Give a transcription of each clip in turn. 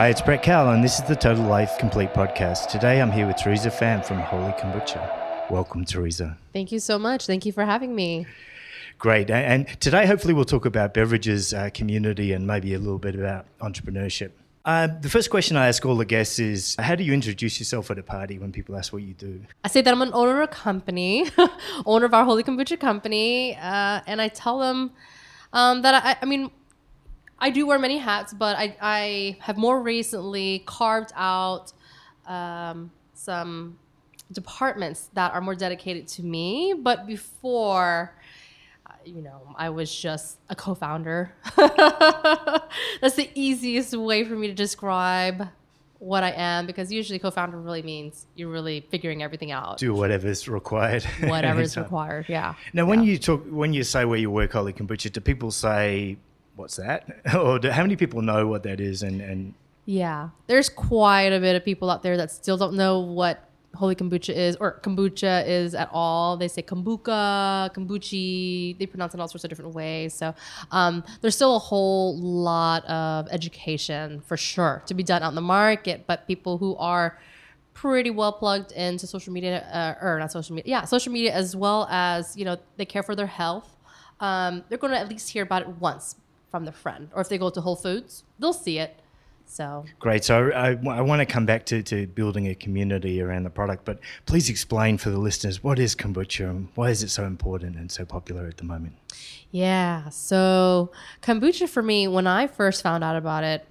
Hi, it's Brett Cowell, and this is the Total Life Complete podcast. Today I'm here with Teresa Pham from Holy Kombucha. Welcome, Teresa. Thank you so much. Thank you for having me. Great. And today, hopefully, we'll talk about beverages, uh, community, and maybe a little bit about entrepreneurship. Uh, the first question I ask all the guests is How do you introduce yourself at a party when people ask what you do? I say that I'm an owner of a company, owner of our Holy Kombucha company, uh, and I tell them um, that I, I mean, I do wear many hats, but I, I have more recently carved out um, some departments that are more dedicated to me. But before, uh, you know, I was just a co founder. That's the easiest way for me to describe what I am because usually co-founder really means you're really figuring everything out. Do whatever's required. Whatever's required, yeah. Now, when yeah. you talk, when you say where you work, Holy Kombucha, do people say what's that? or do, how many people know what that is? And, and yeah, there's quite a bit of people out there that still don't know what holy kombucha is or kombucha is at all. They say kombucha, kombuchi. They pronounce it all sorts of different ways. So um, there's still a whole lot of education for sure to be done out in the market. But people who are pretty well plugged into social media, uh, or not social media, yeah, social media as well as you know they care for their health. Um, they're going to at least hear about it once from the friend. Or if they go to Whole Foods, they'll see it. So great. So I, I want to come back to, to building a community around the product, but please explain for the listeners what is kombucha and why is it so important and so popular at the moment? Yeah. So kombucha for me, when I first found out about it,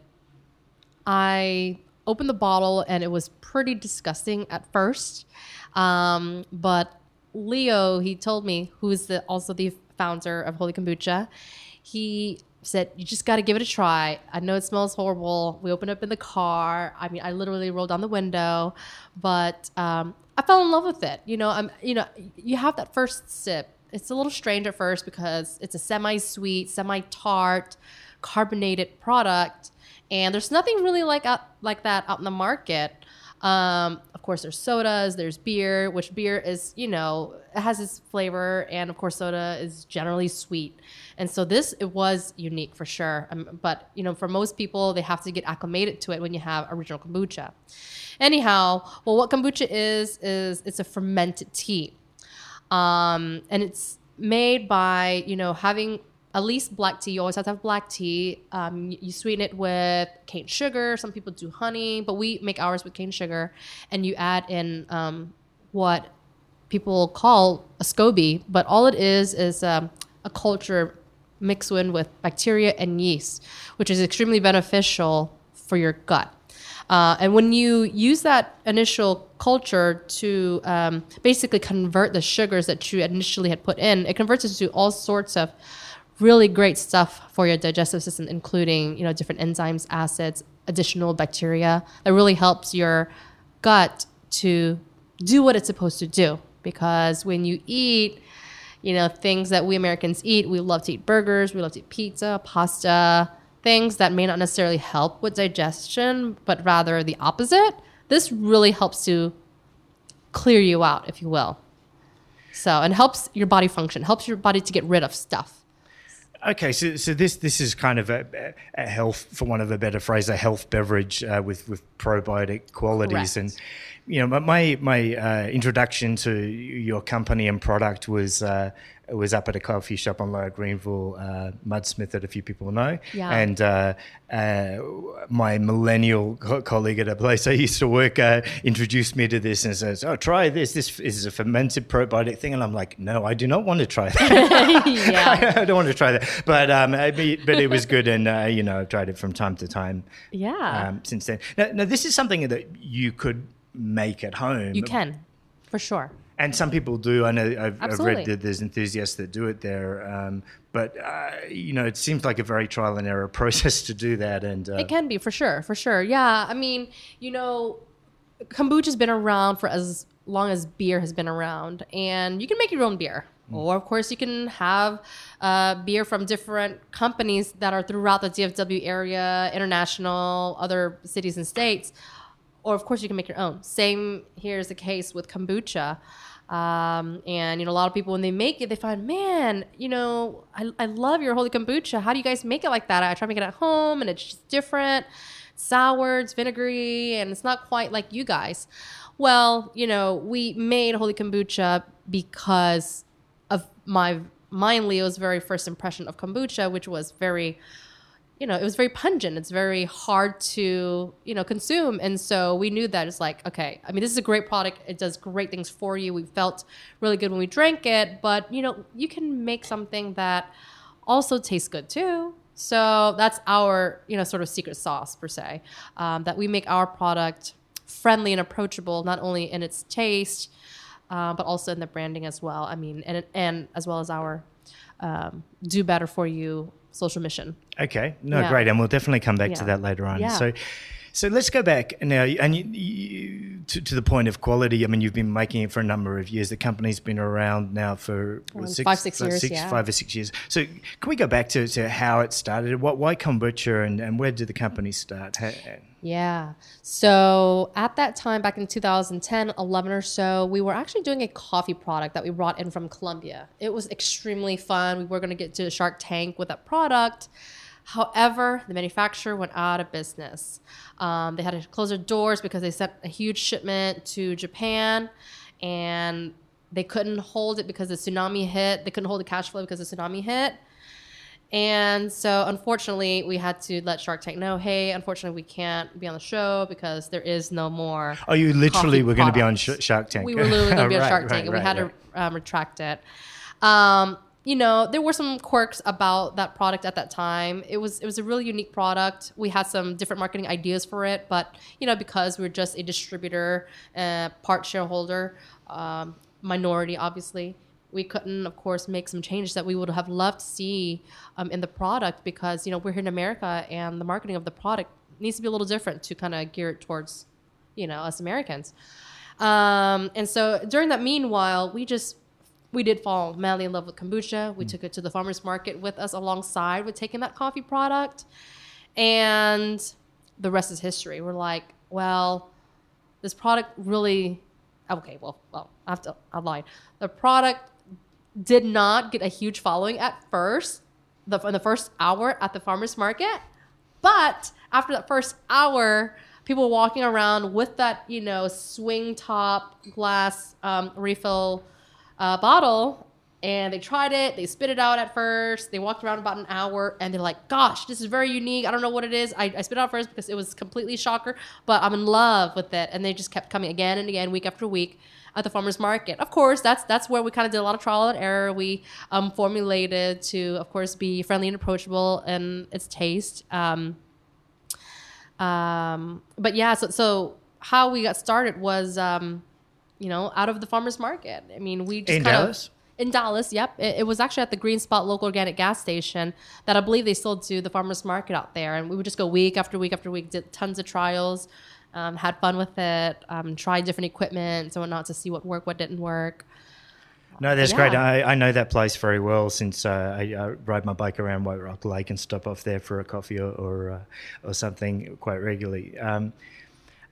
I opened the bottle and it was pretty disgusting at first. Um, but Leo, he told me, who is the, also the founder of Holy Kombucha, he said, You just got to give it a try. I know it smells horrible. We opened up in the car. I mean, I literally rolled down the window, but um, I fell in love with it. You know, I'm, you know, you have that first sip. It's a little strange at first because it's a semi sweet, semi tart, carbonated product. And there's nothing really like out, like that out in the market. Um, of course, there's sodas, there's beer, which beer is, you know, it has its flavor, and of course, soda is generally sweet. And so this it was unique for sure. Um, but you know, for most people, they have to get acclimated to it when you have original kombucha. Anyhow, well, what kombucha is is it's a fermented tea, um, and it's made by you know having at least black tea. You always have to have black tea. Um, you, sweeten it with cane sugar. Some people do honey, but we make ours with cane sugar. And you add in um, what people call a SCOBY, but all it is is um, a culture mixed in with bacteria and yeast, which is extremely beneficial for your gut. Uh, and when you use that initial culture to um, basically convert the sugars that you initially had put in, it converts it to all sorts of really great stuff for your digestive system, including you know different enzymes, acids, additional bacteria that really helps your gut to do what it's supposed to do. Because when you eat, you know things that we Americans eat, we love to eat burgers, we love to eat pizza, pasta, things that may not necessarily help with digestion, but rather the opposite. This really helps to clear you out, if you will. So, and helps your body function, helps your body to get rid of stuff. Okay, so so this this is kind of a, a health, for one of a better phrase, a health beverage uh, with with probiotic qualities, Correct. and you know my my uh, introduction to your company and product was uh, was up at a coffee shop on Lower Greenville, uh, Mudsmith, that a few people know, Yeah. and uh, uh, my millennial co- colleague at a place I used to work uh, introduced me to this and says, "Oh, try this. This is a fermented probiotic thing," and I'm like, "No, I do not want to try that." yeah. I don't want to try that, but um, I mean, but it was good, and uh, you know, I've tried it from time to time. Yeah. Um, since then, now, now this is something that you could make at home. you can, for sure. And some people do. I know I've, I've read that there's enthusiasts that do it there, um, but uh, you know, it seems like a very trial and error process to do that. And uh, It can be for sure, for sure. Yeah, I mean, you know, kombucha's been around for as long as beer has been around, and you can make your own beer. Or, of course, you can have uh, beer from different companies that are throughout the DFW area, international, other cities and states. Or, of course, you can make your own. Same here is the case with kombucha. Um, and you know, a lot of people when they make it, they find, man, you know, I, I love your holy kombucha. How do you guys make it like that? I try to make it at home, and it's just different. sour, it's vinegary, and it's not quite like you guys. Well, you know, we made Holy Kombucha because of my my and Leo's very first impression of kombucha, which was very you know, it was very pungent. It's very hard to, you know, consume. And so we knew that it's like, okay, I mean, this is a great product. It does great things for you. We felt really good when we drank it, but, you know, you can make something that also tastes good too. So that's our, you know, sort of secret sauce per se, um, that we make our product friendly and approachable, not only in its taste, uh, but also in the branding as well. I mean, and, and as well as our um, do better for you social mission. Okay, no, Yeah. great, and we'll definitely come back to that later on. Yeah. So, so let's go back now, and you, you, to, to the point of quality. I mean, you've been making it for a number of years. The company's been around now for what, Around five, six years, yeah. five or six years. So, can we go back to, to how it started? What, why kombucha, and, and where did the company start? How, Yeah. So at that time, back in 2010, 11 or so, we were actually doing a coffee product that we brought in from Colombia. It was extremely fun. We were going to get to Shark Tank with that product. However, the manufacturer went out of business. Um, they had to close their doors because they sent a huge shipment to Japan and they couldn't hold it because the tsunami hit. They couldn't hold the cash flow because the tsunami hit. And so, unfortunately, we had to let Shark Tank know, hey, unfortunately, we can't be on the show because there is no more. oh, you literally were going to be on. Sh- Shark Tank. We were literally going to be on Right, Shark right, Tank, and we right, had right. to um, retract it. Um, you know, there were some quirks about that product at that time. It was it was a really unique product. We had some different marketing ideas for it, but you know, because we are just a distributor, uh, part shareholder, um, minority, obviously. We couldn't, of course, make some changes that we would have loved to see um, in the product because you know we're here in America and the marketing of the product needs to be a little different to kind of gear it towards you know us Americans. Um, and so during that meanwhile, we just we did fall madly in love with kombucha. We took it to the farmers market with us alongside with taking that coffee product, and the rest is history. We're like, well, this product really okay. Well, well, I have to I lied. The product did not get a huge following at first, the in the first hour at the farmers market, but after that first hour, people walking around with that you know swing top glass um, refill uh, bottle. And they tried it. They spit it out at first. They walked around about an hour, and they're like, "Gosh, this is very unique. I don't know what it is. I, I spit it out first because it was completely shocker, but I'm in love with it." And they just kept coming again and again, week after week, at the farmers market. Of course, that's that's where we kind of did a lot of trial and error. We um, formulated to, of course, be friendly and approachable in its taste. Um, um, but yeah, so so how we got started was, um, you know, out of the farmers market. I mean, we just In kind of- Dallas? in Dallas, yep. It, it was actually at the Green Spot local organic gas station that I believe they still do the farmers market out there. And we would just go week after week after week, did tons of trials, um, had fun with it, um, tried different equipment and whatnot to see what worked, what didn't work. No, that's Yeah. great. I, I know that place very well since uh, I, I ride my bike around White Rock Lake and stop off there for a coffee or or, uh, or something quite regularly. Um,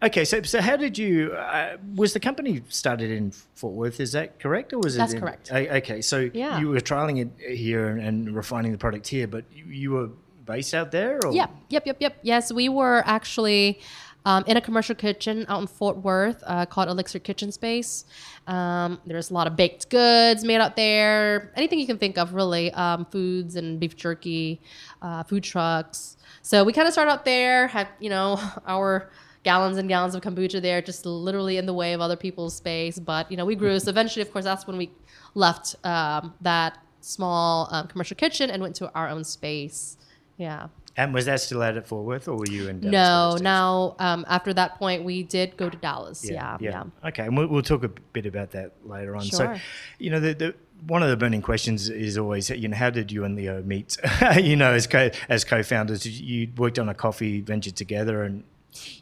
okay, so so how did you? Uh, was the company started in Fort Worth? Is that correct, or was it? That's correct. Okay, so Yeah. you were trialing it here and, and refining the product here, but you, you were based out there, or Yep, yep, yep, yep. Yes, we were actually um, in a commercial kitchen out in Fort Worth uh, called Elixir Kitchen Space. Um, there's a lot of baked goods made out there. Anything you can think of, really. Um, foods and beef jerky, uh, food trucks. So we kind of started out there, had, you know, our gallons and gallons of kombucha there, just literally in the way of other people's space. But, you know, we grew. So eventually, of course, that's when we left um, that small um, commercial kitchen and went to our own space. Yeah. And was that still out at Fort Worth, or were you in? Dallas No, now um, after that point, we did go to Dallas. Yeah, yeah. Okay, and we'll, we'll talk a bit about that later on. So, Sure. you know, the, the one of the burning questions is always, you know, how did you and Leo meet? you know, as co as co-founders, you worked on a coffee venture together, and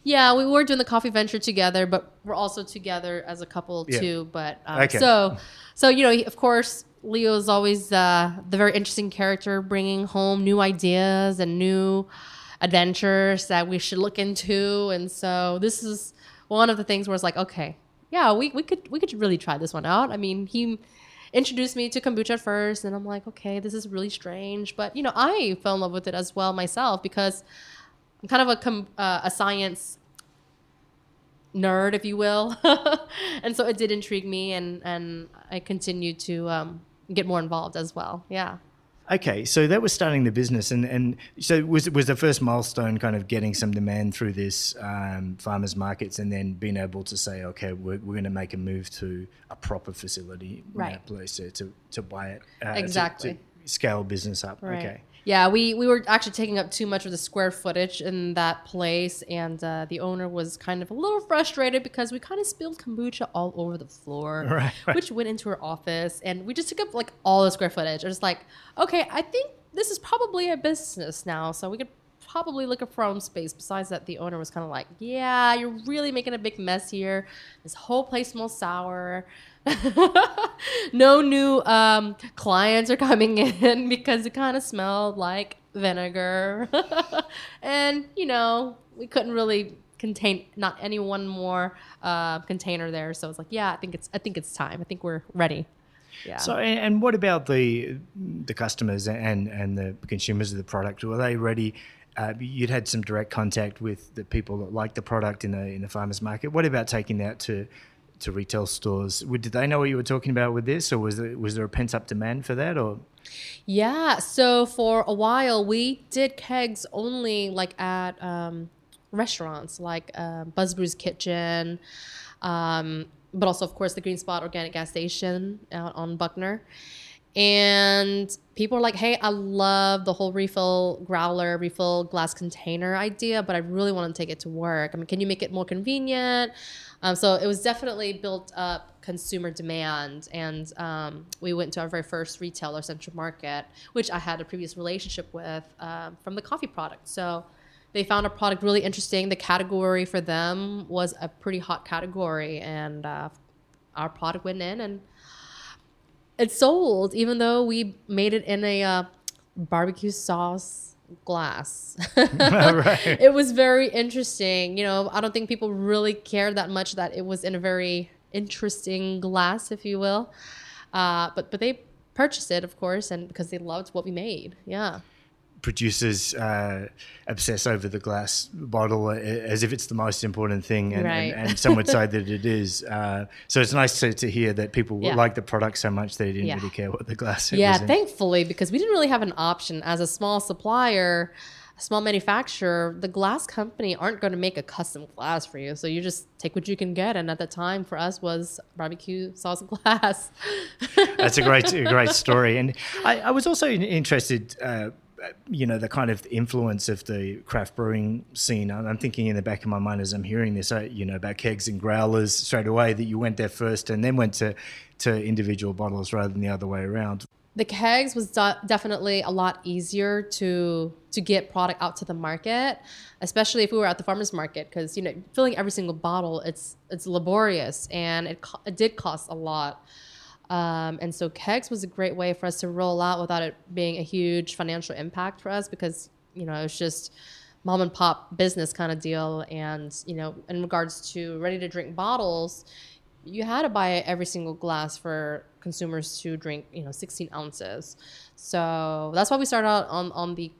Yeah, we were doing the coffee venture together, but we're also together as a couple Yeah. too. But um, Okay. so, so you know, of course, Leo is always uh, the very interesting character, bringing home new ideas and new adventures that we should look into. And so, this is one of the things where it's like, okay, yeah, we, we could we could really try this one out. I mean, he introduced me to kombucha first, and I'm like, okay, this is really strange, but you know, I fell in love with it as well myself because I'm kind of a uh, a science nerd, if you will, and so it did intrigue me, and and I continued to um, get more involved as well. Yeah. Okay, so that was starting the business, and, and so was was the first milestone kind of getting some demand through this um, farmers markets, and then being able to say, okay, we're, we're going to make a move to a proper facility in Right. that place to, to, to buy it uh, to- Exactly. to, scale business up. Right. Okay, Yeah, we, we were actually taking up too much of the square footage in that place, and uh, the owner was kind of a little frustrated because we kind of spilled kombucha all over the floor, Right, right. which went into her office, and we just took up like all the square footage. I was like, okay, I think this is probably a business now, so we could probably look our own space. Besides that, the owner was kind of like, yeah, you're really making a big mess here. This whole place smells sour. no new um, clients are coming in because it kind of smelled like vinegar. and, you know, we couldn't really contain not any one more uh, container there. So it's like, yeah, I think it's I think it's time. I think we're ready. Yeah. So, and what about the the customers and and the consumers of the product? Were they ready? Uh, you'd had some direct contact with the people that like the product in the in the farmers market. What about taking that to to retail stores? Did they know what you were talking about with this, or was there was there a pent up demand for that? Or Yeah. So for a while, we did kegs only like at um, restaurants like uh, Buzzbrew's Kitchen, um, but also, of course, the Green Spot Organic Gas Station out on Buckner. And people are like, hey, I love the whole refill growler, refill glass container idea, but I really want to take it to work. I mean, can you make it more convenient? Um, so it was definitely built up consumer demand. And um, we went to our very first retailer, Central Market, which I had a previous relationship with um, from the coffee product. So they found a product really interesting. The category for them was a pretty hot category. And uh, our product went in and it sold, even though we made it in a uh, barbecue sauce glass. right. it was very interesting. You know, I don't think people really cared that much that it was in a very interesting glass, if you will. Uh, but but they purchased it, of course, and because they loved what we made. Yeah. Producers uh, obsess over the glass bottle uh, as if it's the most important thing, and, Right. and, and some would say that it is. Uh, so it's nice to, to hear that people Yeah. like the product so much they didn't Yeah. really care what the glass Yeah, thankfully, because we didn't really have an option as a small supplier, a small manufacturer. The glass company aren't going to make a custom glass for you, so you just take what you can get. And at the time, for us, was barbecue sauce glass. That's a great, a great story. And I, I was also interested, uh, you know, the kind of influence of the craft brewing scene. I'm thinking in the back of my mind as I'm hearing this, you know, about kegs and growlers straight away that you went there first and then went to, to individual bottles rather than the other way around. the kegs was de- definitely a lot easier to to get product out to the market especially if we were at the farmers market because you know filling every single bottle it's it's laborious and it, co- it did cost a lot um, and so kegs was a great way for us to roll out without it being a huge financial impact for us because you know it was just mom and pop business kind of deal and you know in regards to ready to drink bottles you had to buy every single glass for consumers to drink, you know, 16 ounces. So that's why we started out on, on the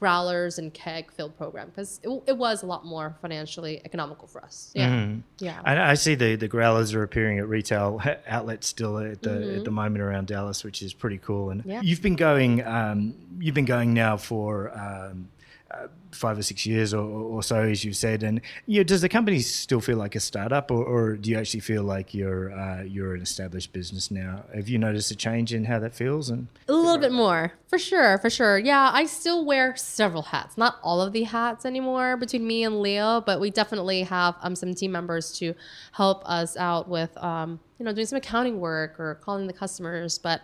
growlers and keg filled program because it, it was a lot more financially economical for us. Yeah. Mm. Yeah. I, I see the, the growlers are appearing at retail outlets still at the at the moment around Dallas, which is pretty cool. And Mm-hmm. Yeah. you've been going um, you've been going now for um, uh, five or six years or, or so, as you said. And you know, does the company still feel like a startup, or, or do you actually feel like you're uh, you're an established business now? Have you noticed a change in how that feels? And A little bit more, for sure, for sure. Yeah, I still wear several hats. Not all of the hats anymore between me and Leo, but we definitely have um, some team members to help us out with, um, you know, doing some accounting work or calling the customers. But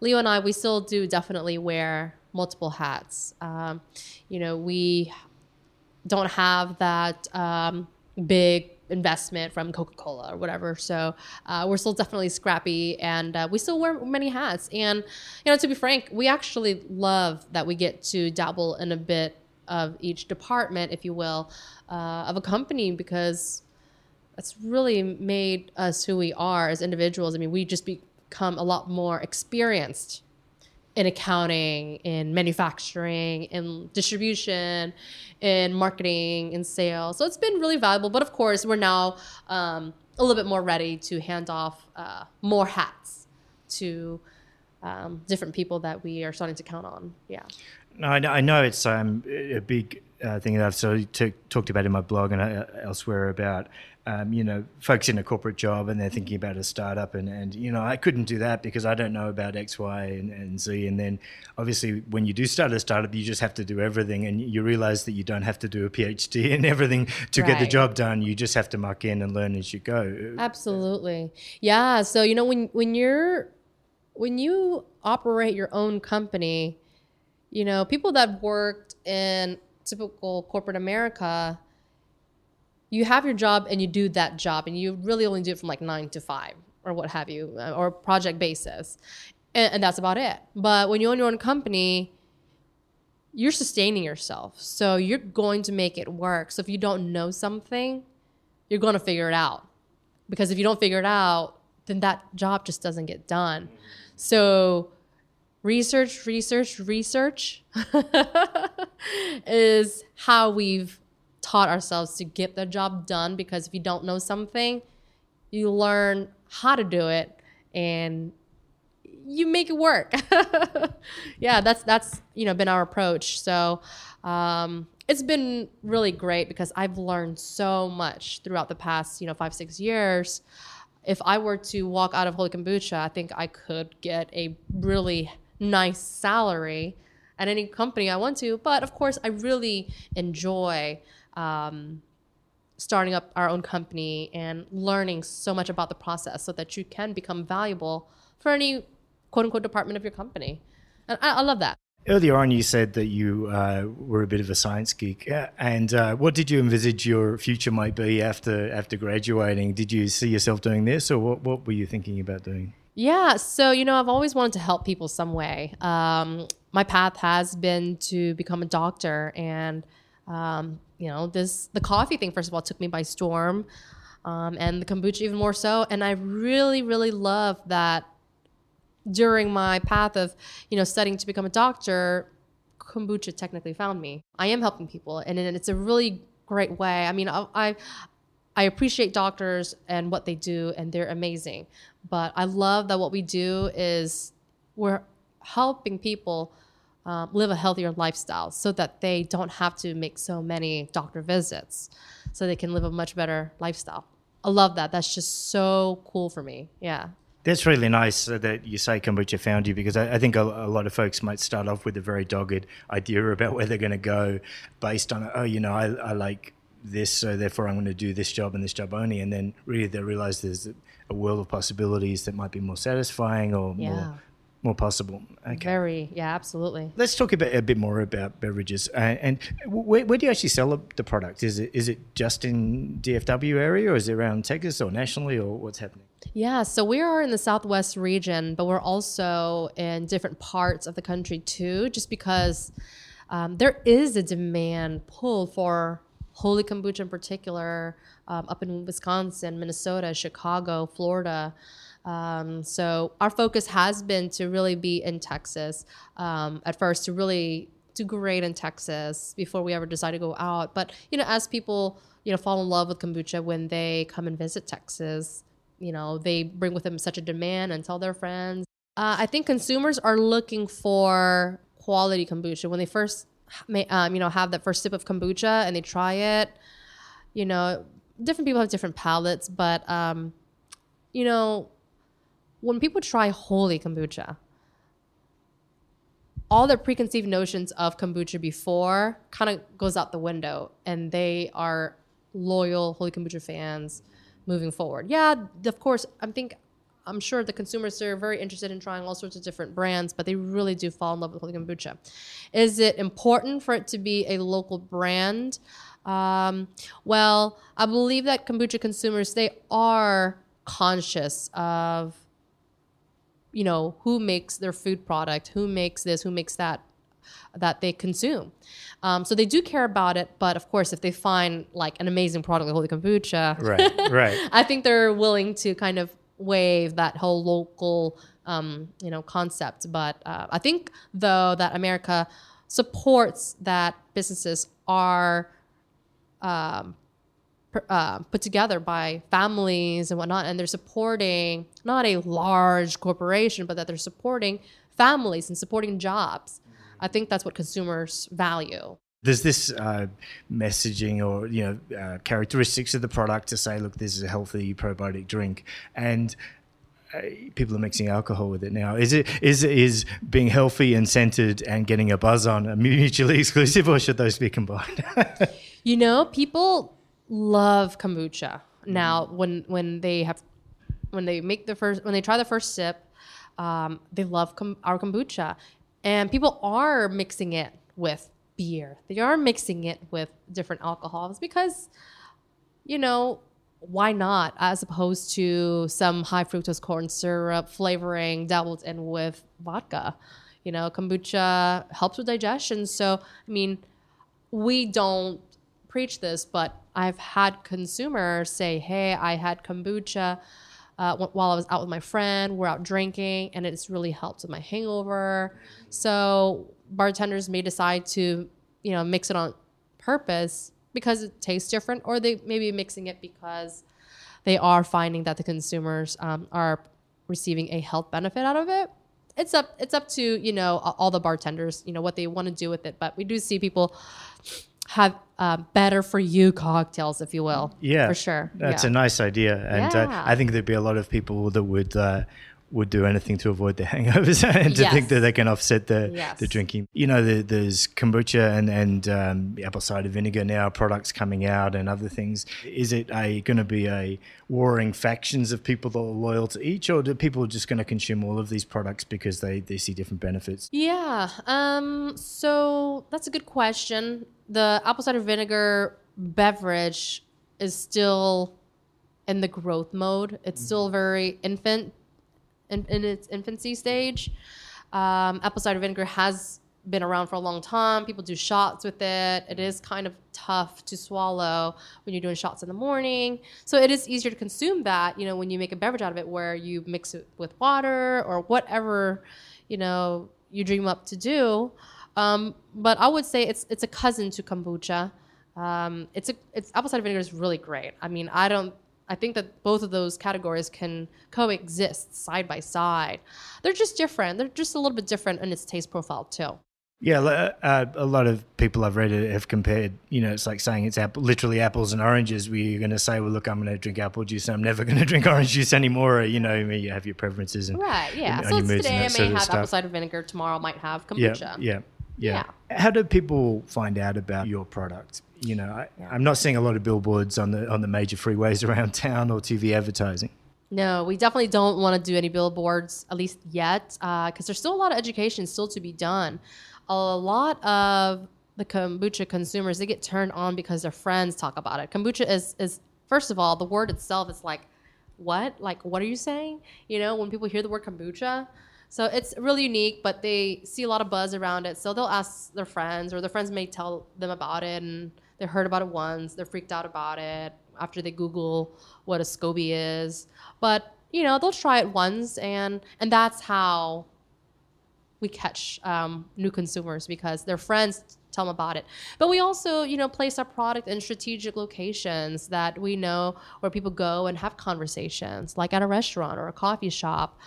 Leo and I, we still do definitely wear multiple hats. Um, you know, we don't have that um, big investment from Coca Cola or whatever. So uh, we're still definitely scrappy and uh, we still wear many hats. And, you know, to be frank, we actually love that we get to dabble in a bit of each department, if you will, uh, of a company because that's really made us who we are as individuals. I mean, we just become a lot more experienced in accounting, in manufacturing, in distribution, in marketing, in sales. So it's been really valuable. But of course, we're now um, a little bit more ready to hand off uh, more hats to um, different people that we are starting to count on. Yeah. No, I know, I know it's um, a big uh, thing that I've sort of t- talked about in my blog and uh, elsewhere about um, you know, folks in a corporate job and they're thinking about a startup and, and you know, I couldn't do that because I don't know about X, Y, and, and Z. And then obviously when you do start a startup, you just have to do everything and you realize that you don't have to do a PhD and everything to get the job done. You just have to muck in and learn as you go. Absolutely. Yeah. So, you know, when, when you're, when you operate your own company, you know, people that worked in typical corporate America, you have your job and you do that job and you really only do it from like nine to five or what have you, uh, or project basis. And, and that's about it. But when you own your own company, you're sustaining yourself. So you're going to make it work. So if you don't know something, you're going to figure it out. Because if you don't figure it out, then that job just doesn't get done. So research, research, research is how we've taught ourselves to get the job done because if you don't know something, you learn how to do it and you make it work. yeah, that's that's you know been our approach. So um, it's been really great because I've learned so much throughout the past you know five six years. If I were to walk out of Holy Kombucha, I think I could get a really nice salary at any company I want to. But of course, I really enjoy um, starting up our own company and learning so much about the process so that you can become valuable for any quote unquote department of your company. And I, I love that. Earlier on, you said that you uh, were a bit of a science geek, and uh, what did you envisage your future might be after after graduating? Did you see yourself doing this, or what, what were you thinking about doing? Yeah, so you know, I've always wanted to help people some way. Um, my path has been to become a doctor, and um, you know, this the coffee thing first of all took me by storm, um, and the kombucha even more so. And I really, really love that during my path of you know studying to become a doctor, kombucha technically found me. I am helping people, and it's a really great way. I mean, I, I I appreciate doctors and what they do, and they're amazing. But I love that what we do is we're helping people um, live a healthier lifestyle so that they don't have to make so many doctor visits, so they can live a much better lifestyle. I love that. That's just so cool for me. Yeah. That's really nice that you say kombucha found you because I, I think a, a lot of folks might start off with a very dogged idea about where they're going to go based on, oh, you know, I, I like this, so therefore I'm going to do this job and this job only. And then really they realize there's a world of possibilities that might be more satisfying or Yeah. more, more possible. Okay. Very. Yeah. Absolutely. Let's talk a bit, a bit more about beverages. Uh, and where, where do you actually sell the product? Is it is it just in DFW area, or is it around Texas, or nationally, or what's happening? Yeah, so we are in the Southwest region, but we're also in different parts of the country too, just because um, there is a demand pull for holy kombucha in particular um, up in Wisconsin, Minnesota, Chicago, Florida. Um, so our focus has been to really be in Texas um, at first, to really do great in Texas before we ever decide to go out. But you know, as people you know fall in love with kombucha when they come and visit Texas, you know they bring with them such a demand and tell their friends. Uh, I think consumers are looking for quality kombucha when they first um, you know have that first sip of kombucha and they try it. You know, different people have different palates, but um, you know when people try holy kombucha, all their preconceived notions of kombucha before kind of goes out the window, and they are loyal holy kombucha fans moving forward. Yeah, of course, I think I'm sure the consumers are very interested in trying all sorts of different brands, but they really do fall in love with holy kombucha. Is it important for it to be a local brand? Um, well, I believe that kombucha consumers they are conscious of you know who makes their food product who makes this who makes that that they consume um, so they do care about it but of course if they find like an amazing product like holy kombucha Right, right. i think they're willing to kind of waive that whole local um, you know, concept. But uh, I think though that America supports that businesses are um, uh, put together by families and whatnot, and they're supporting not a large corporation, but that they're supporting families and supporting jobs. I think that's what consumers value. There's this uh, messaging or you know uh, characteristics of the product to say, look, this is a healthy probiotic drink, and uh, people are mixing alcohol with it now. Is it is is being healthy and centered and getting a buzz on mutually exclusive, or should those be combined? You know, people love kombucha now. When when they have when they make the first when they try the first sip, um, they love kom- our kombucha, and people are mixing it with beer. They are mixing it with different alcohols because, you know, why not? As opposed to some high fructose corn syrup flavoring dabbled in with vodka. You know, kombucha helps with digestion. So, I mean, we don't preach this, but I've had consumers say, "Hey, I had kombucha uh, wh- while I was out with my friend. We're out drinking, and it's really helped with my hangover." So bartenders may decide to, you know, mix it on purpose because it tastes different, or they may be mixing it because they are finding that the consumers um, are receiving a health benefit out of it. It's up. It's up to you know all the bartenders, you know what they want to do with it. But we do see people have uh, better for you cocktails, if you will. Yeah, for sure. That's yeah. a nice idea, and Yeah. uh, I think there'd be a lot of people that would uh, would do anything to avoid the hangovers and to think that they can offset the Yes. the drinking. You know, the, there's kombucha and and um, apple cider vinegar now products coming out and other things. Is it a going to be a warring factions of people that are loyal to each, or do people just going to consume all of these products because they they see different benefits? Yeah. Um. So that's a good question. The apple cider vinegar beverage is still in the growth mode. It's still very infant, in, in its infancy stage. Um, apple cider vinegar has been around for a long time. People do shots with it. It is kind of tough to swallow when you're doing shots in the morning. So it is easier to consume that, you know, when you make a beverage out of it where you mix it with water or whatever, you know, you dream up to do. Um, but I would say it's it's a cousin to kombucha. Um, it's a it's apple cider vinegar is really great. I mean, I don't. I think that both of those categories can coexist side by side. They're just different. They're just a little bit different in its taste profile too. Yeah, uh, a lot of people I've read have compared. You know, it's like saying it's apple, literally apples and oranges. Where you're going to say, "Well, look, I'm going to drink apple juice. and I'm never going to drink orange juice anymore." Or, you know, you have your preferences and Right. Yeah. and- so today I may that sort of have apple cider vinegar. Tomorrow I might have kombucha. yeah, kombucha. Yeah, yeah, How do people find out about your product? You know, I, I'm not seeing a lot of billboards on the on the major freeways around town or TV advertising. No, we definitely don't want to do any billboards, at least yet, uh, because there's still a lot of education still to be done. A lot of the kombucha consumers they get turned on because their friends talk about it. Kombucha is is first of all the word itself is like, what? Like what are you saying? You know, when people hear the word kombucha. So it's really unique, but they see a lot of buzz around it. So they'll ask their friends, or their friends may tell them about it, and they heard about it once. They're freaked out about it after they Google what a SCOBY is. But you know, they'll try it once, and and that's how we catch um, new consumers because their friends tell them about it. But we also, you know, place our product in strategic locations that we know where people go and have conversations, like at a restaurant or a coffee shop.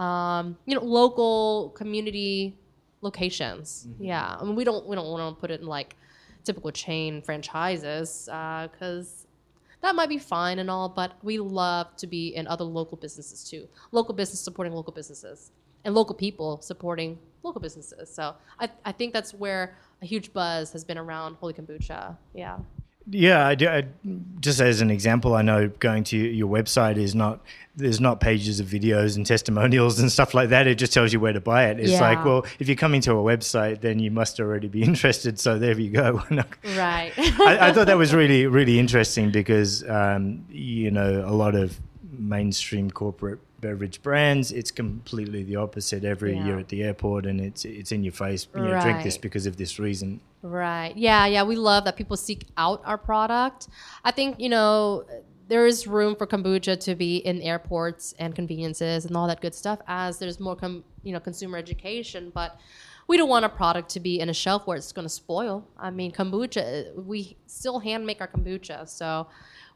Um, you know, local community locations. Yeah, I mean, we don't we don't want to put it in like typical chain franchises because that might be fine and all, but we love to be in other local businesses too. Local business supporting local businesses and local people supporting local businesses. So I, I think that's where a huge buzz has been around Holy Kombucha. Yeah. Yeah, I do, I, just as an example, I know going to your website is not there's not pages of videos and testimonials and stuff like that. It just tells you where to buy it. It's Yeah. like, well, if you're coming to a website, then you must already be interested. So there you go. Right. I, I thought that was really really interesting because um, you know a lot of mainstream corporate beverage brands it's completely the opposite every Yeah. year at the airport and it's it's in your face you know, drink this because of this reason Right. Yeah, yeah. We love that people seek out our product. I think, you know, there is room for kombucha to be in airports and conveniences and all that good stuff as there's more com- you know consumer education but we don't want a product to be in a shelf where it's going to spoil i mean kombucha we still hand make our kombucha so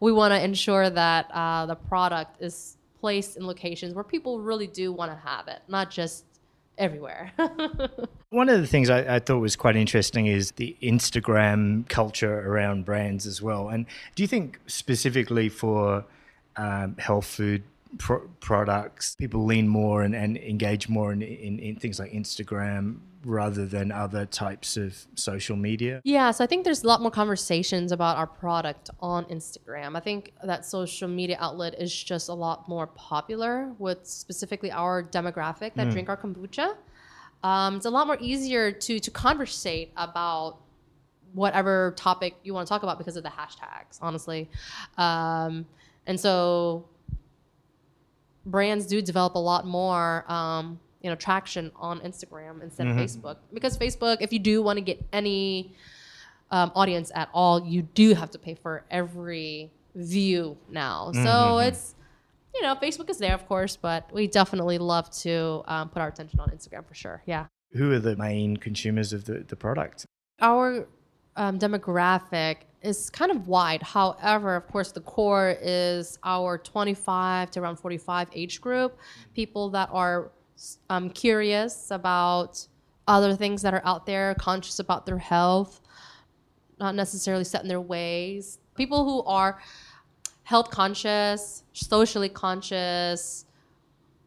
we want to ensure that uh, the product is placed in locations where people really do want to have it not just everywhere One of the things I, I, thought was quite interesting is the Instagram culture around brands as well. And do you think specifically for um, health food pro- products, people lean more and, and engage more in, in, in, things like Instagram rather than other types of social media? Yeah, so I think there's a lot more conversations about our product on Instagram. I think that social media outlet is just a lot more popular with specifically our demographic that mm. drink our kombucha. Um, it's a lot more easier to to conversate about whatever topic you want to talk about because of the hashtags, honestly. Um, and so brands do develop a lot more um, you know traction on Instagram instead mm-hmm. of Facebook because Facebook, if you do want to get any um, audience at all, you do have to pay for every view now. Mm-hmm. So it's you know, Facebook is there, of course, but we definitely love to um, put our attention on Instagram for sure. Yeah. Who are the main consumers of the, the product? Our um, demographic is kind of wide. However, of course, the core is our 25 to around 45 age group, people that are um, curious about other things that are out there, conscious about their health, not necessarily set in their ways. People who are health conscious, socially conscious,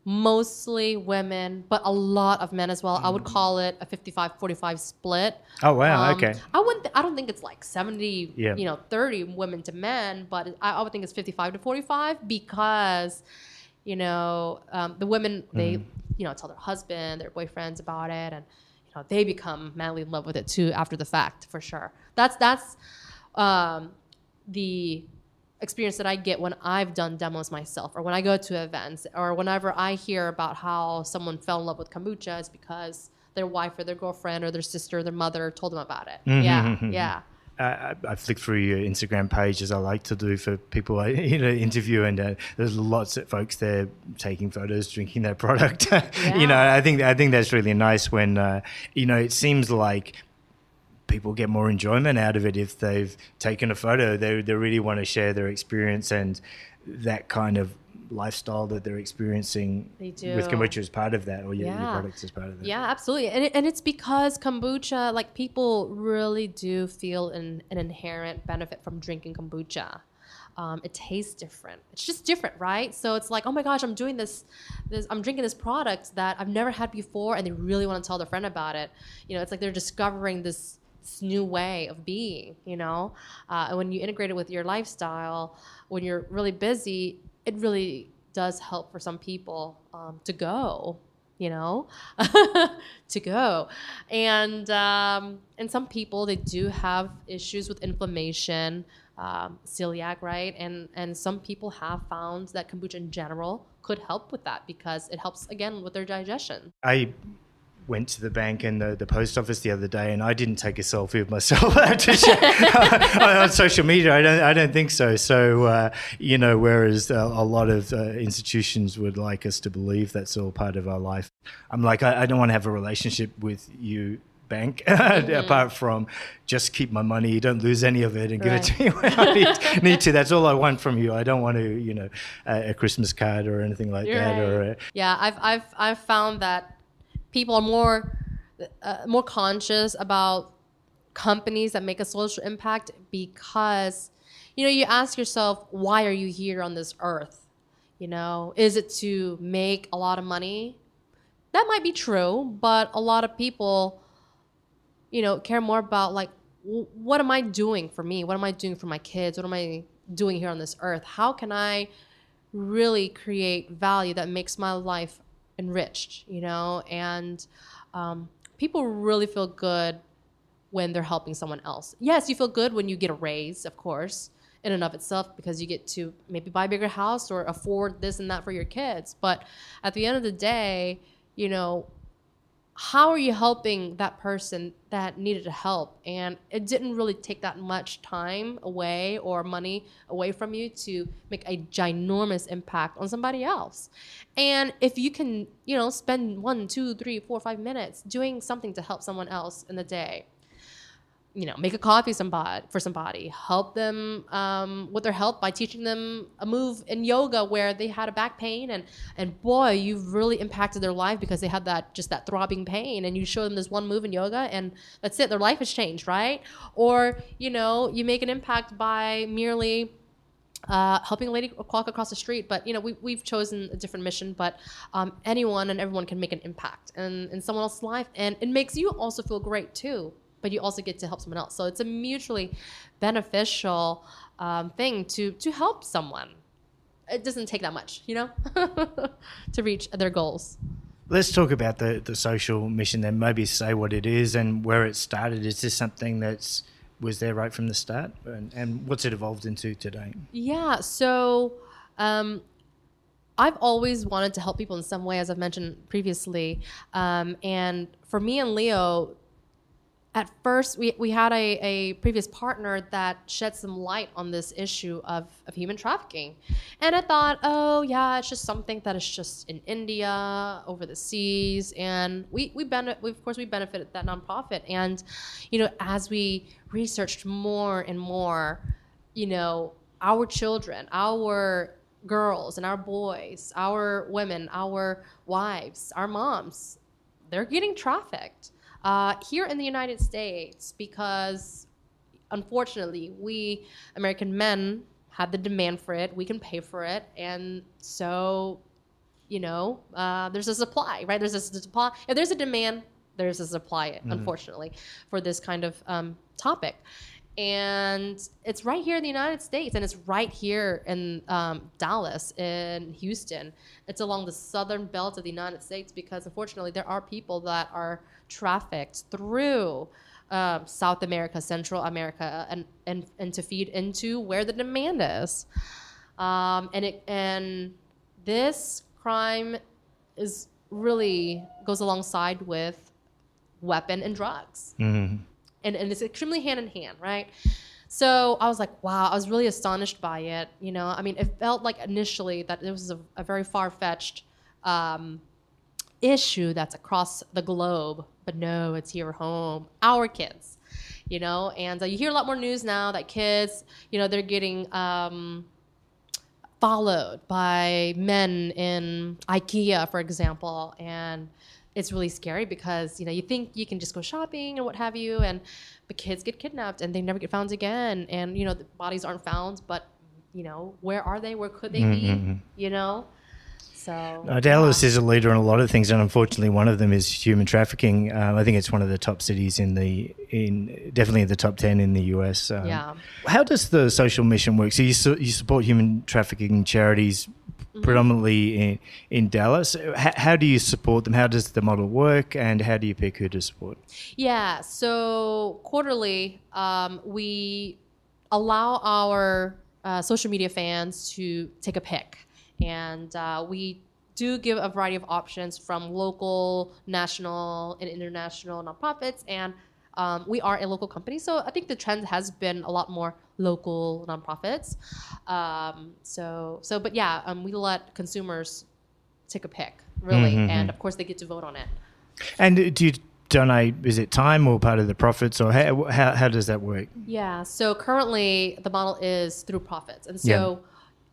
mostly women, but a lot of men as well. Mm. I would mm. call it a 55-45 split. Oh wow, um, okay. I wouldn't th- I don't think it's like 70, yeah. you know, 30 women to men, but I, I, would think it's 55 to 45 because you know, um, the women they, mm. you know, tell their husband, their boyfriends about it and you know, they become madly in love with it too after the fact, for sure. That's that's um, the experience that I get when I've done demos myself or when I go to events or whenever I hear about how someone fell in love with kombucha is because their wife or their girlfriend or their sister or their mother told them about it. Mm-hmm. Yeah, mm-hmm. yeah. I, I flick through your Instagram page as I like to do for people I you know interview, and uh, there's lots of folks there taking photos, drinking their product. Yeah. you know, I think I think that's really nice when uh, you know it seems like people get more enjoyment out of it if they've taken a photo. They they really want to share their experience and that kind of lifestyle that they're experiencing with kombucha as part of that or your, yeah. your products as part of that. Yeah, absolutely. And, it, and it's because kombucha, like people really do feel an, an inherent benefit from drinking kombucha. Um, it tastes different. It's just different, right? So it's like, oh my gosh, I'm doing this, this, I'm drinking this product that I've never had before, and they really want to tell their friend about it. You know, it's like they're discovering this this new way of being, you know? Uh, and when you integrate it with your lifestyle, when you're really busy, it really does help for some people um, to go you know? To go. And um, and some people they do have issues with inflammation um, celiac right? And and some people have found that kombucha in general could help with that because it helps again with their digestion. I went to the bank and the, the post office the other day, and I didn't take a selfie of myself on social media. I don't, I don't think so. So, uh, you know, whereas a, a lot of uh, institutions would like us to believe that's all part of our life, I'm like, I, I don't want to have a relationship with you bank mm-hmm. apart from just keep my money don't lose any of it and give it to me when i need, need, to that's all i want from you i don't want to you know a, a christmas card or anything like You're that right. or a, yeah i've i've i've found that people are more uh, more conscious about companies that make a social impact because you know you ask yourself why are you here on this earth? You know is it to make a lot of money? That might be true but a lot of people you know care more about like what am i doing for me? What am i doing for my kids? What am i doing here on this earth? How can i really create value that makes my life enriched, you know, and um, people really feel good when they're helping someone else. Yes, you feel good when you get a raise, of course, in and of itself, because you get to maybe buy a bigger house or afford this and that for your kids. But at the end of the day, you know, how are you helping that person that needed help? And it didn't really take that much time away or money away from you to make a ginormous impact on somebody else. And if you can you know spend one two three four five minutes doing something to help someone else in the day you know, make a coffee for somebody, help them um, with their health by teaching them a move in yoga where they had a back pain and and boy, you've really impacted their life because they had that just that throbbing pain and you show them this one move in yoga and that's it, their life has changed, right? Or you know, you make an impact by merely uh, helping a lady walk across the street. But you know, we, we've chosen a different mission. But um, anyone and everyone can make an impact in someone else's life, and it makes you also feel great too but you also get to help someone else. So it's a mutually beneficial um, thing to to help someone. It doesn't take that much, you know, to reach their goals. Let's talk about the, the social mission then. Maybe say what it is and where it started. Is this something that's was there right from the start, and, and what's it evolved into today? Yeah. So. Um, I've always wanted to help people in some way, as I've mentioned previously. Um, and for me and Leo, at first we, we had a, a previous partner that shed some light on this issue of, of human trafficking. And i thought oh yeah it's just something that is just in india over the seas. And we, we, benefit, we of course we benefited that nonprofit. And you know as we researched more and more you know our children our girls and our boys our women our wives our moms they're getting trafficked uh, here in the United States, because unfortunately, we American men have the demand for it, we can pay for it, and so you know, uh, there's a supply, right? There's a supply. If there's a demand, there's a supply, mm-hmm. unfortunately, for this kind of um, topic. And it's right here in the United States, and it's right here in um, Dallas, in Houston. It's along the southern belt of the United States because, unfortunately, there are people that are trafficked through um, South America, Central America, and, and and to feed into where the demand is. Um, and it and this crime is really goes alongside with weapon and drugs, mm-hmm. And and it's extremely hand in hand, right? So I was like, wow, I was really astonished by it. You know, I mean, it felt like initially that it was a, a very far fetched um, issue that's across the globe but no, it's here home, our kids, you know. And uh, you hear a lot more news now that kids, you know, they're getting um, followed by men in IKEA, for example, and it's really scary because you know you think you can just go shopping and what have you, and the kids get kidnapped and they never get found again, and you know the bodies aren't found, but you know where are they? Where could they mm-hmm. be? You know. So Dallas is a leader in a lot of things, and unfortunately, one of them is human trafficking. Um, I think it's one of the top cities in the in definitely the top ten in the US. Um, yeah. How does the social mission work? So you su- you support human trafficking charities mm-hmm. predominantly in in Dallas. H- how do you support them? How does the model work, and how do you pick who to support? Yeah. So quarterly, um, we allow our uh, social media fans to take a pick and uh, we do give a variety of options from local, national, and international nonprofits. And um, we are a local company, so I think the trend has been a lot more local nonprofits. Um, so, so, but yeah, um, we let consumers take a pick, really, mm-hmm. and of course they get to vote on it. And do you donate? Is it time or part of the profits, or how how, how does that work? Yeah. So currently the model is through profits, and so. Yeah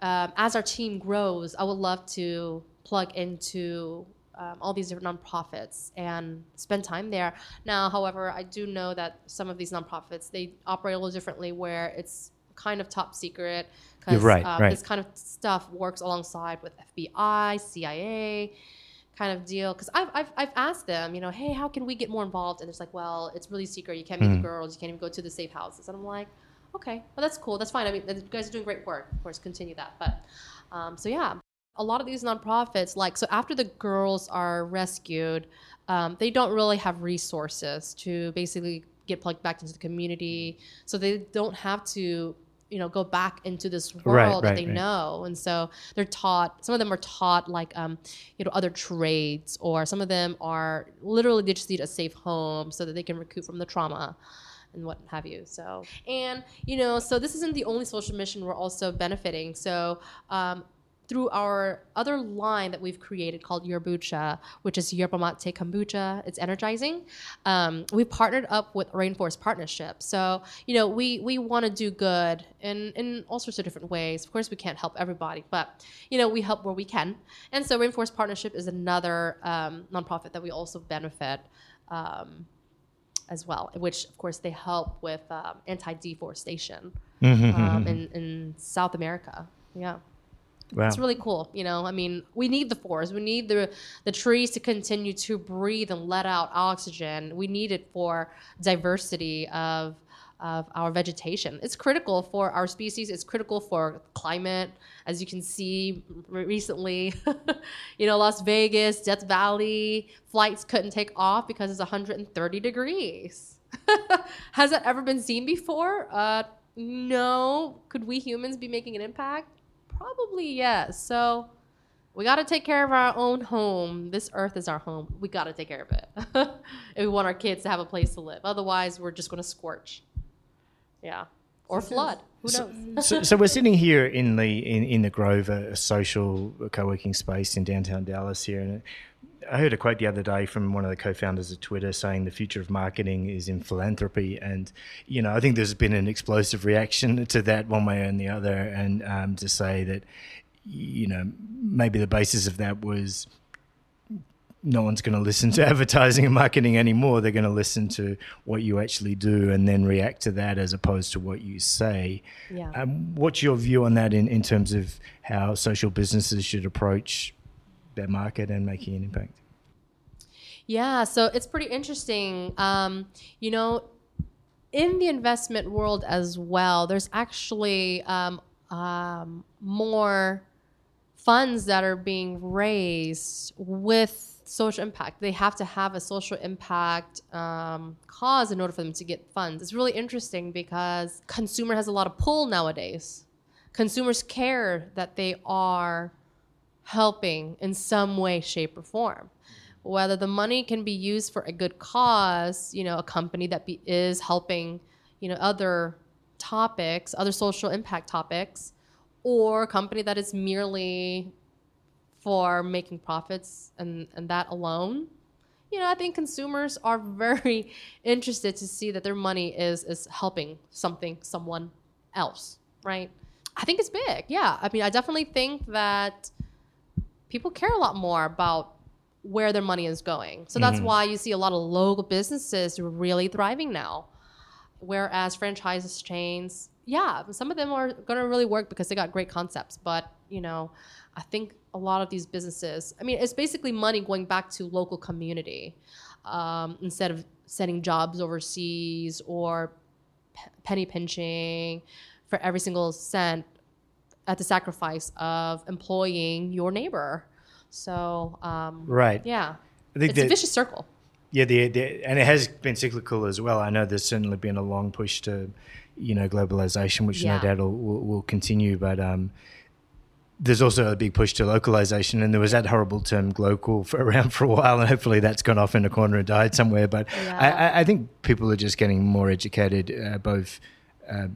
um, as our team grows, I would love to plug into um, all these different nonprofits and spend time there. Now, however, I do know that some of these nonprofits they operate a little differently, where it's kind of top secret because right, um, right. this kind of stuff works alongside with FBI, CIA kind of deal because I've, I've, I've asked them you know hey how can we get more involved and it's like well it's really secret you can't meet mm. the girls you can't even go to the safe houses and i'm like okay, well that's cool. That's fine. I mean, you guys are doing great work. Of course, continue that. But um, so yeah, a lot of these nonprofits, like so, after the girls are rescued, um, they don't really have resources to basically get plugged back into the community. So they don't have to you know go back into this world Right, that right, they right. know and so they're taught some of them are taught like um, you know other trades or some of them are literally they just need a safe home so that they can recoup from the trauma and what have you so and you know so this isn't the only social mission we're also benefiting so um, through our other line that we've created called Yerbucha, which is Yerba Mate Kombucha. It's energizing. Um, we partnered up with Rainforest Partnership. So, you know, we, we want to do good in, in all sorts of different ways. Of course, we can't help everybody, but, you know, we help where we can. And so Rainforest Partnership is another um, nonprofit that we also benefit um, as well, which, of course, they help with um, anti-deforestation um, in, in South America. Yeah. Wow. It's really cool. You know, I mean, we need the forest. We need the the trees to continue to breathe and let out oxygen. We need it for diversity of of our vegetation. It's critical for our species. It's critical for climate. As you can see recently, you know, Las Vegas, Death Valley, flights couldn't take off because it's 130 degrees. Has that ever been seen before? Uh, no. Could we humans be making an impact? Probably yes. So we got to take care of our own home. This earth is our home. We got to take care of it if we want our kids to have a place to live. Otherwise, we're just going to scorch. Yeah, or flood. Who knows? so, so we're sitting here in the in, in the Grove, a, social co-working space in downtown Dallas here, and I heard a quote the other day from one of the co-founders of Twitter saying the future of marketing is in philanthropy, and you know I think there's been an explosive reaction to that one way and the other, and um, to say that you know maybe the basis of that was no one's going to listen to advertising and marketing anymore. They're going to listen to what you actually do and then react to that as opposed to what you say. Yeah. Um, what's your view on that in, in terms of how social businesses should approach their market and making an impact? Yeah, so it's pretty interesting. Um, you know, in the investment world as well, there's actually um, um, more funds that are being raised with social impact. They have to have a social impact um, cause in order for them to get funds. It's really interesting because consumer has a lot of pull nowadays. Consumers care that they are helping in some way, shape, or form. Whether the money can be used for a good cause, you know, a company that be, is helping, you know, other topics, other social impact topics, or a company that is merely for making profits and, and that alone. You know, I think consumers are very interested to see that their money is is helping something, someone else, right? I think it's big. Yeah. I mean, I definitely think that people care a lot more about where their money is going. So that's why you see a lot of local businesses really thriving now. Whereas franchise chains, yeah, some of them are going to really work because they got great concepts. But, you know, I think a lot of these businesses, I mean, it's basically money going back to local community um, instead of sending jobs overseas or p- penny pinching for every single cent at the sacrifice of employing your neighbor. So, um, Right. yeah, I think it's a vicious circle. Yeah, the, the, and it has been cyclical as well. I know there's certainly been a long push to, you know, globalization, which Yeah. no doubt will, will, continue. But um, there's also a big push to localization, and there was that horrible term "glocal" for around for a while, and hopefully that's gone off in a corner and died somewhere. But Yeah. I, I, I think people are just getting more educated, uh, both uh,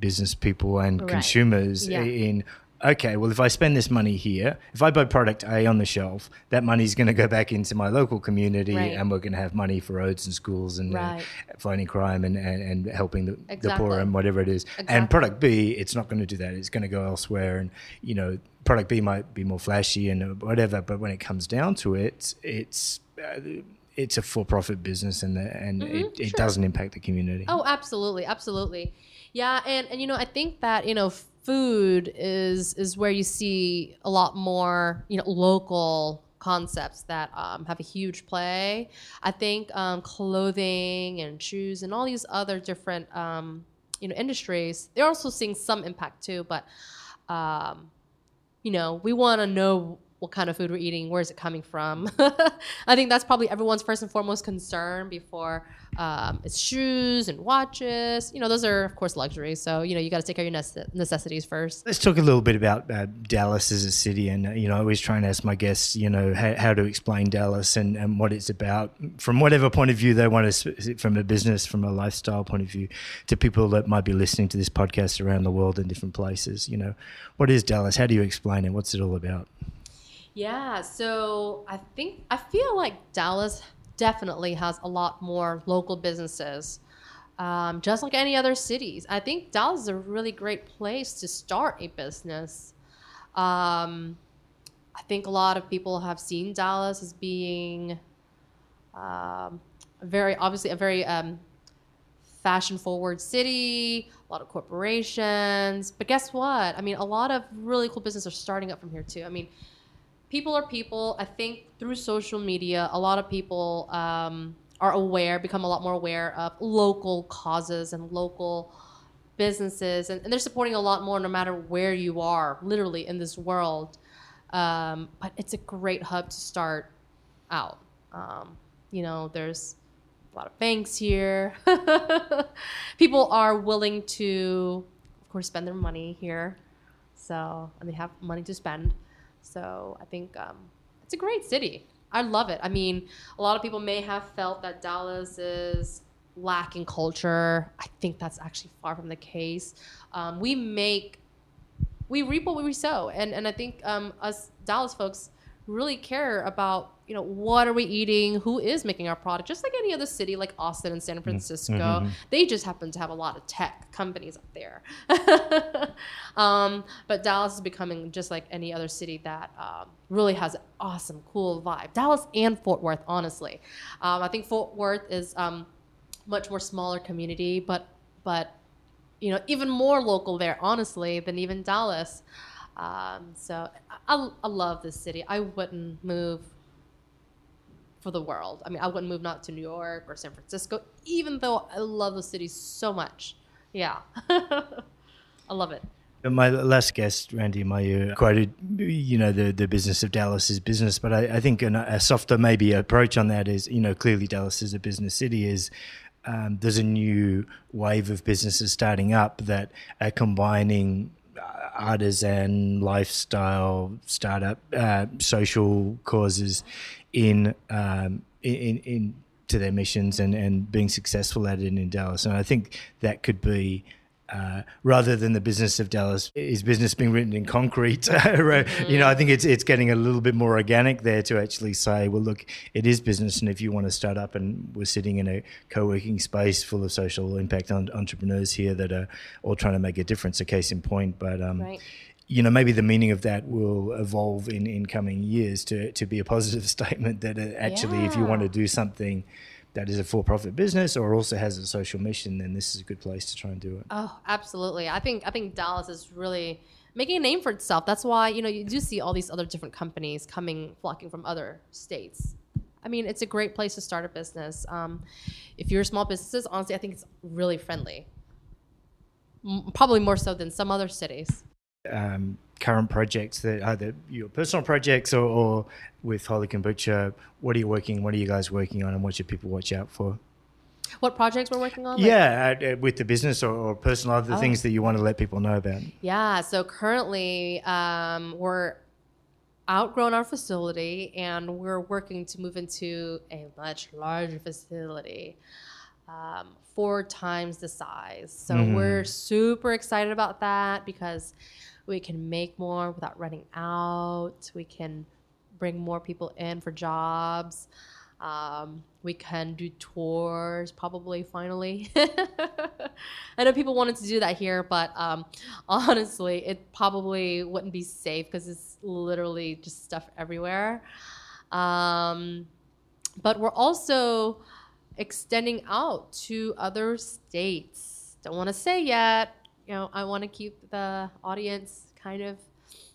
business people and Right. consumers, Yeah. in okay, well, if I spend this money here, if I buy product A on the shelf, that money's going to go back into my local community, Right. and we're going to have money for roads and schools and uh, Right. fighting crime and, and, and helping the, the poor and whatever it is. Exactly. And product B, it's not going to do that. It's going to go elsewhere. And, you know, product B might be more flashy and whatever, but when it comes down to it, it's. Uh, it's a for-profit business, and the, and it, it Mm-hmm. sure. doesn't impact the community. Oh, absolutely, absolutely. Yeah, and and you know, I think that you know, food is is where you see a lot more you know local concepts that um, have a huge play. I think um, clothing and shoes and all these other different um, you know industries they're also seeing some impact too, but um, you know, we want to know what kind of food we're eating, where is it coming from. I think that's probably everyone's first and foremost concern before um, it's shoes and watches. You know, those are of course luxuries. So you know, you got to take care of your nece- necessities first. Let's talk a little bit about uh, Dallas as a city, and uh, you know, I always try and ask my guests, you know, how, how to explain Dallas and, and what it's about from whatever point of view they want to, from a business, from a lifestyle point of view, to people that might be listening to this podcast around the world in different places. You know, what is Dallas? How do you explain it? What's it all about? Yeah, so I think I feel like Dallas definitely has a lot more local businesses, um, just like any other cities. I think Dallas is a really great place to start a business. Um, I think a lot of people have seen Dallas as being um, very obviously a very um, fashion forward city, a lot of corporations. But guess what? I mean, a lot of really cool businesses are starting up from here too. I mean people are people. I think through social media, a lot of people um, are aware, become a lot more aware of local causes and local businesses, and, and, they're supporting a lot more no matter where you are, literally in this world. Um, but it's a great hub to start out. Um, you know, there's a lot of banks here. people are willing to, of course, spend their money here. So, and they have money to spend. So I think um, it's a great city. I love it. I mean, a lot of people may have felt that Dallas is lacking culture. I think that's actually far from the case. Um, we make, we reap what we sow, and and I think um, us Dallas folks really care about you know what are we eating? Who is making our product? Just like any other city like austin and san francisco mm-hmm. they just happen to have a lot of tech companies up there. Um, but dallas is becoming just like any other city that um, really has an awesome cool vibe. Dallas and fort worth honestly. Um, i think fort worth is um, much more smaller community but but you know even more local there honestly than even dallas. Um, so I, I love this city. I wouldn't move for the world. I mean, I wouldn't move not to New York or San Francisco, even though I love the city so much. Yeah, I love it. My last guest, Randy Mayu, quoted, you know, the, the business of Dallas is business, but I, I think an, a softer maybe approach on that is, you know, clearly Dallas is a business city. Is um, there's a new wave of businesses starting up that are combining artisan lifestyle startup uh, social causes in, um, in in to their missions and, and being successful at it in Dallas. And I think that could be uh, rather than the business of Dallas, is business being written in concrete? mm-hmm. You know, I think it's it's getting a little bit more organic there to actually say, well, look, it is business, and if you want to start up, and we're sitting in a co-working space full of social impact entrepreneurs here that are all trying to make a difference. A case in point, but um, right. you know, maybe the meaning of that will evolve in in coming years to to be a positive statement that uh, actually, yeah. if you want to do something that is a for-profit business or also has a social mission, then this is a good place to try and do it. Oh, absolutely. I think I think Dallas is really making a name for itself. That's why you know you do see all these other different companies coming flocking from other states. I mean, it's a great place to start a business. Um, if you're small businesses, honestly, I think it's really friendly. M- probably more so than some other cities. Um, current projects that either your personal projects or, or with Holy Kombucha, what are you working? What are you guys working on, and what should people watch out for? What projects we're working on? Yeah, uh, with the business or, or personal other oh. things that you want to let people know about. Yeah, so currently um, we're outgrown our facility and we're working to move into a much larger facility. Um, four times the size. So mm. we're super excited about that because we can make more without running out. We can bring more people in for jobs. Um, we can do tours probably finally. I know people wanted to do that here, but um, honestly, it probably wouldn't be safe because it's literally just stuff everywhere. Um, but we're also extending out to other states. Don't want to say yet you know, I want to keep the audience kind of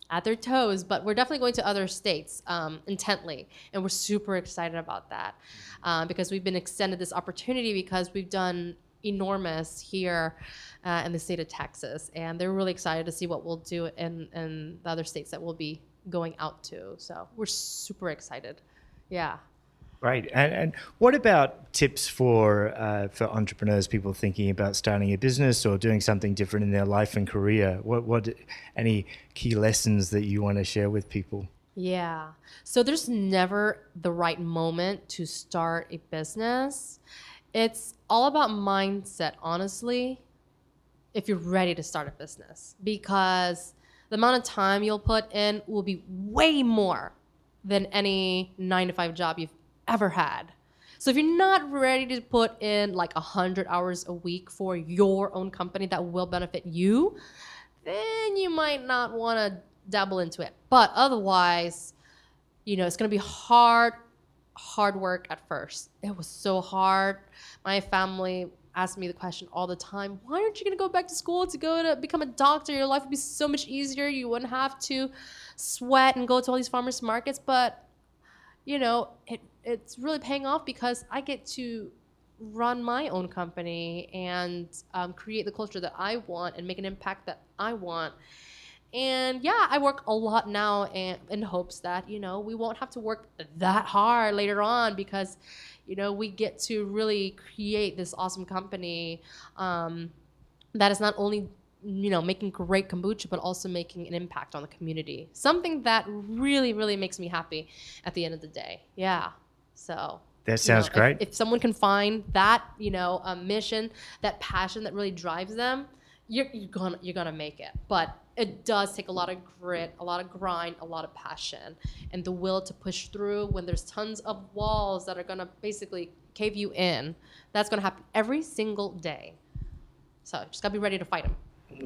at their toes, but we're definitely going to other states um, intently, and we're super excited about that um, because we've been extended this opportunity because we've done enormous here uh, in the state of Texas, and they're really excited to see what we'll do in, in the other states that we'll be going out to. So we're super excited. Yeah. Right. And, and what about tips for uh, for entrepreneurs, people thinking about starting a business or doing something different in their life and career? What what any key lessons that you want to share with people? Yeah. So there's never the right moment to start a business. It's all about mindset, honestly, if you're ready to start a business, because the amount of time you'll put in will be way more than any nine to five job you've ever had. So if you're not ready to put in like 100 hours a week for your own company that will benefit you, then you might not want to dabble into it. But otherwise, you know, it's going to be hard hard work at first. It was so hard. My family asked me the question all the time why aren't you going to go back to school to go to become a doctor your life would be so much easier you wouldn't have to sweat and go to all these farmers markets but you know it it's really paying off because i get to run my own company and um, create the culture that i want and make an impact that i want and yeah, I work a lot now and, in hopes that, you know, we won't have to work that hard later on because, you know, we get to really create this awesome company um, that is not only, you know, making great kombucha, but also making an impact on the community. Something that really, really makes me happy at the end of the day. Yeah. So that sounds you know, great. If, if, someone can find that, you know, a mission, that passion that really drives them, you're, you're gonna you're gonna make it. But it does take a lot of grit, a lot of grind, a lot of passion, and the will to push through when there's tons of walls that are gonna basically cave you in. That's gonna happen every single day. So just gotta be ready to fight them.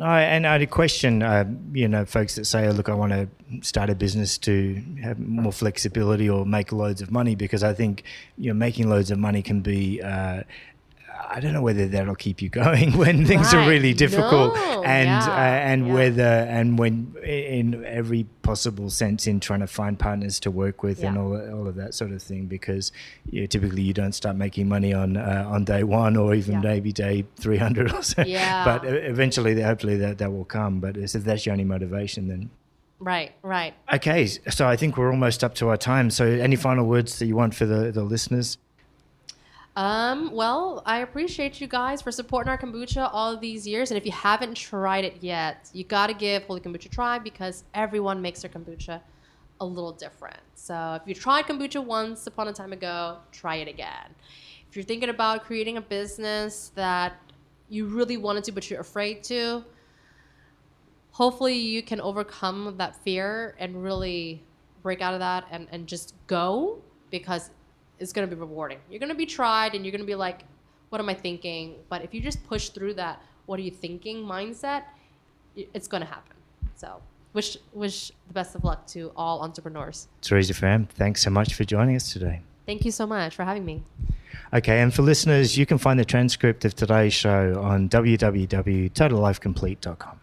I, and I had a question, uh, you know, folks that say, oh, look, I want to start a business to have more flexibility or make loads of money because I think, you know, making loads of money can be uh, I don't know whether that'll keep you going when things right. are really difficult, no. and yeah. uh, and yeah. whether and when in every possible sense in trying to find partners to work with yeah. and all all of that sort of thing, because you know, typically you don't start making money on uh, on day one or even maybe day three hundred or so. Yeah. But eventually, hopefully, that that will come. But if that's your only motivation, then. Right, right. Okay, so I think we're almost up to our time. So, any final words that you want for the, the listeners? Um, well, I appreciate you guys for supporting our kombucha all these years. And if you haven't tried it yet, you got to give Holy Kombucha a try because everyone makes their kombucha a little different. So if you tried kombucha once upon a time ago, try it again. If you're thinking about creating a business that you really wanted to, but you're afraid to, hopefully you can overcome that fear and really break out of that and, and just go because is going to be rewarding. You're going to be tried and you're going to be like, what am I thinking? But if you just push through that, what are you thinking mindset, it's going to happen. So, wish wish the best of luck to all entrepreneurs. Teresa Pham, thanks so much for joining us today. Thank you so much for having me. Okay, and for listeners, you can find the transcript of today's show on www.totallifecomplete.com.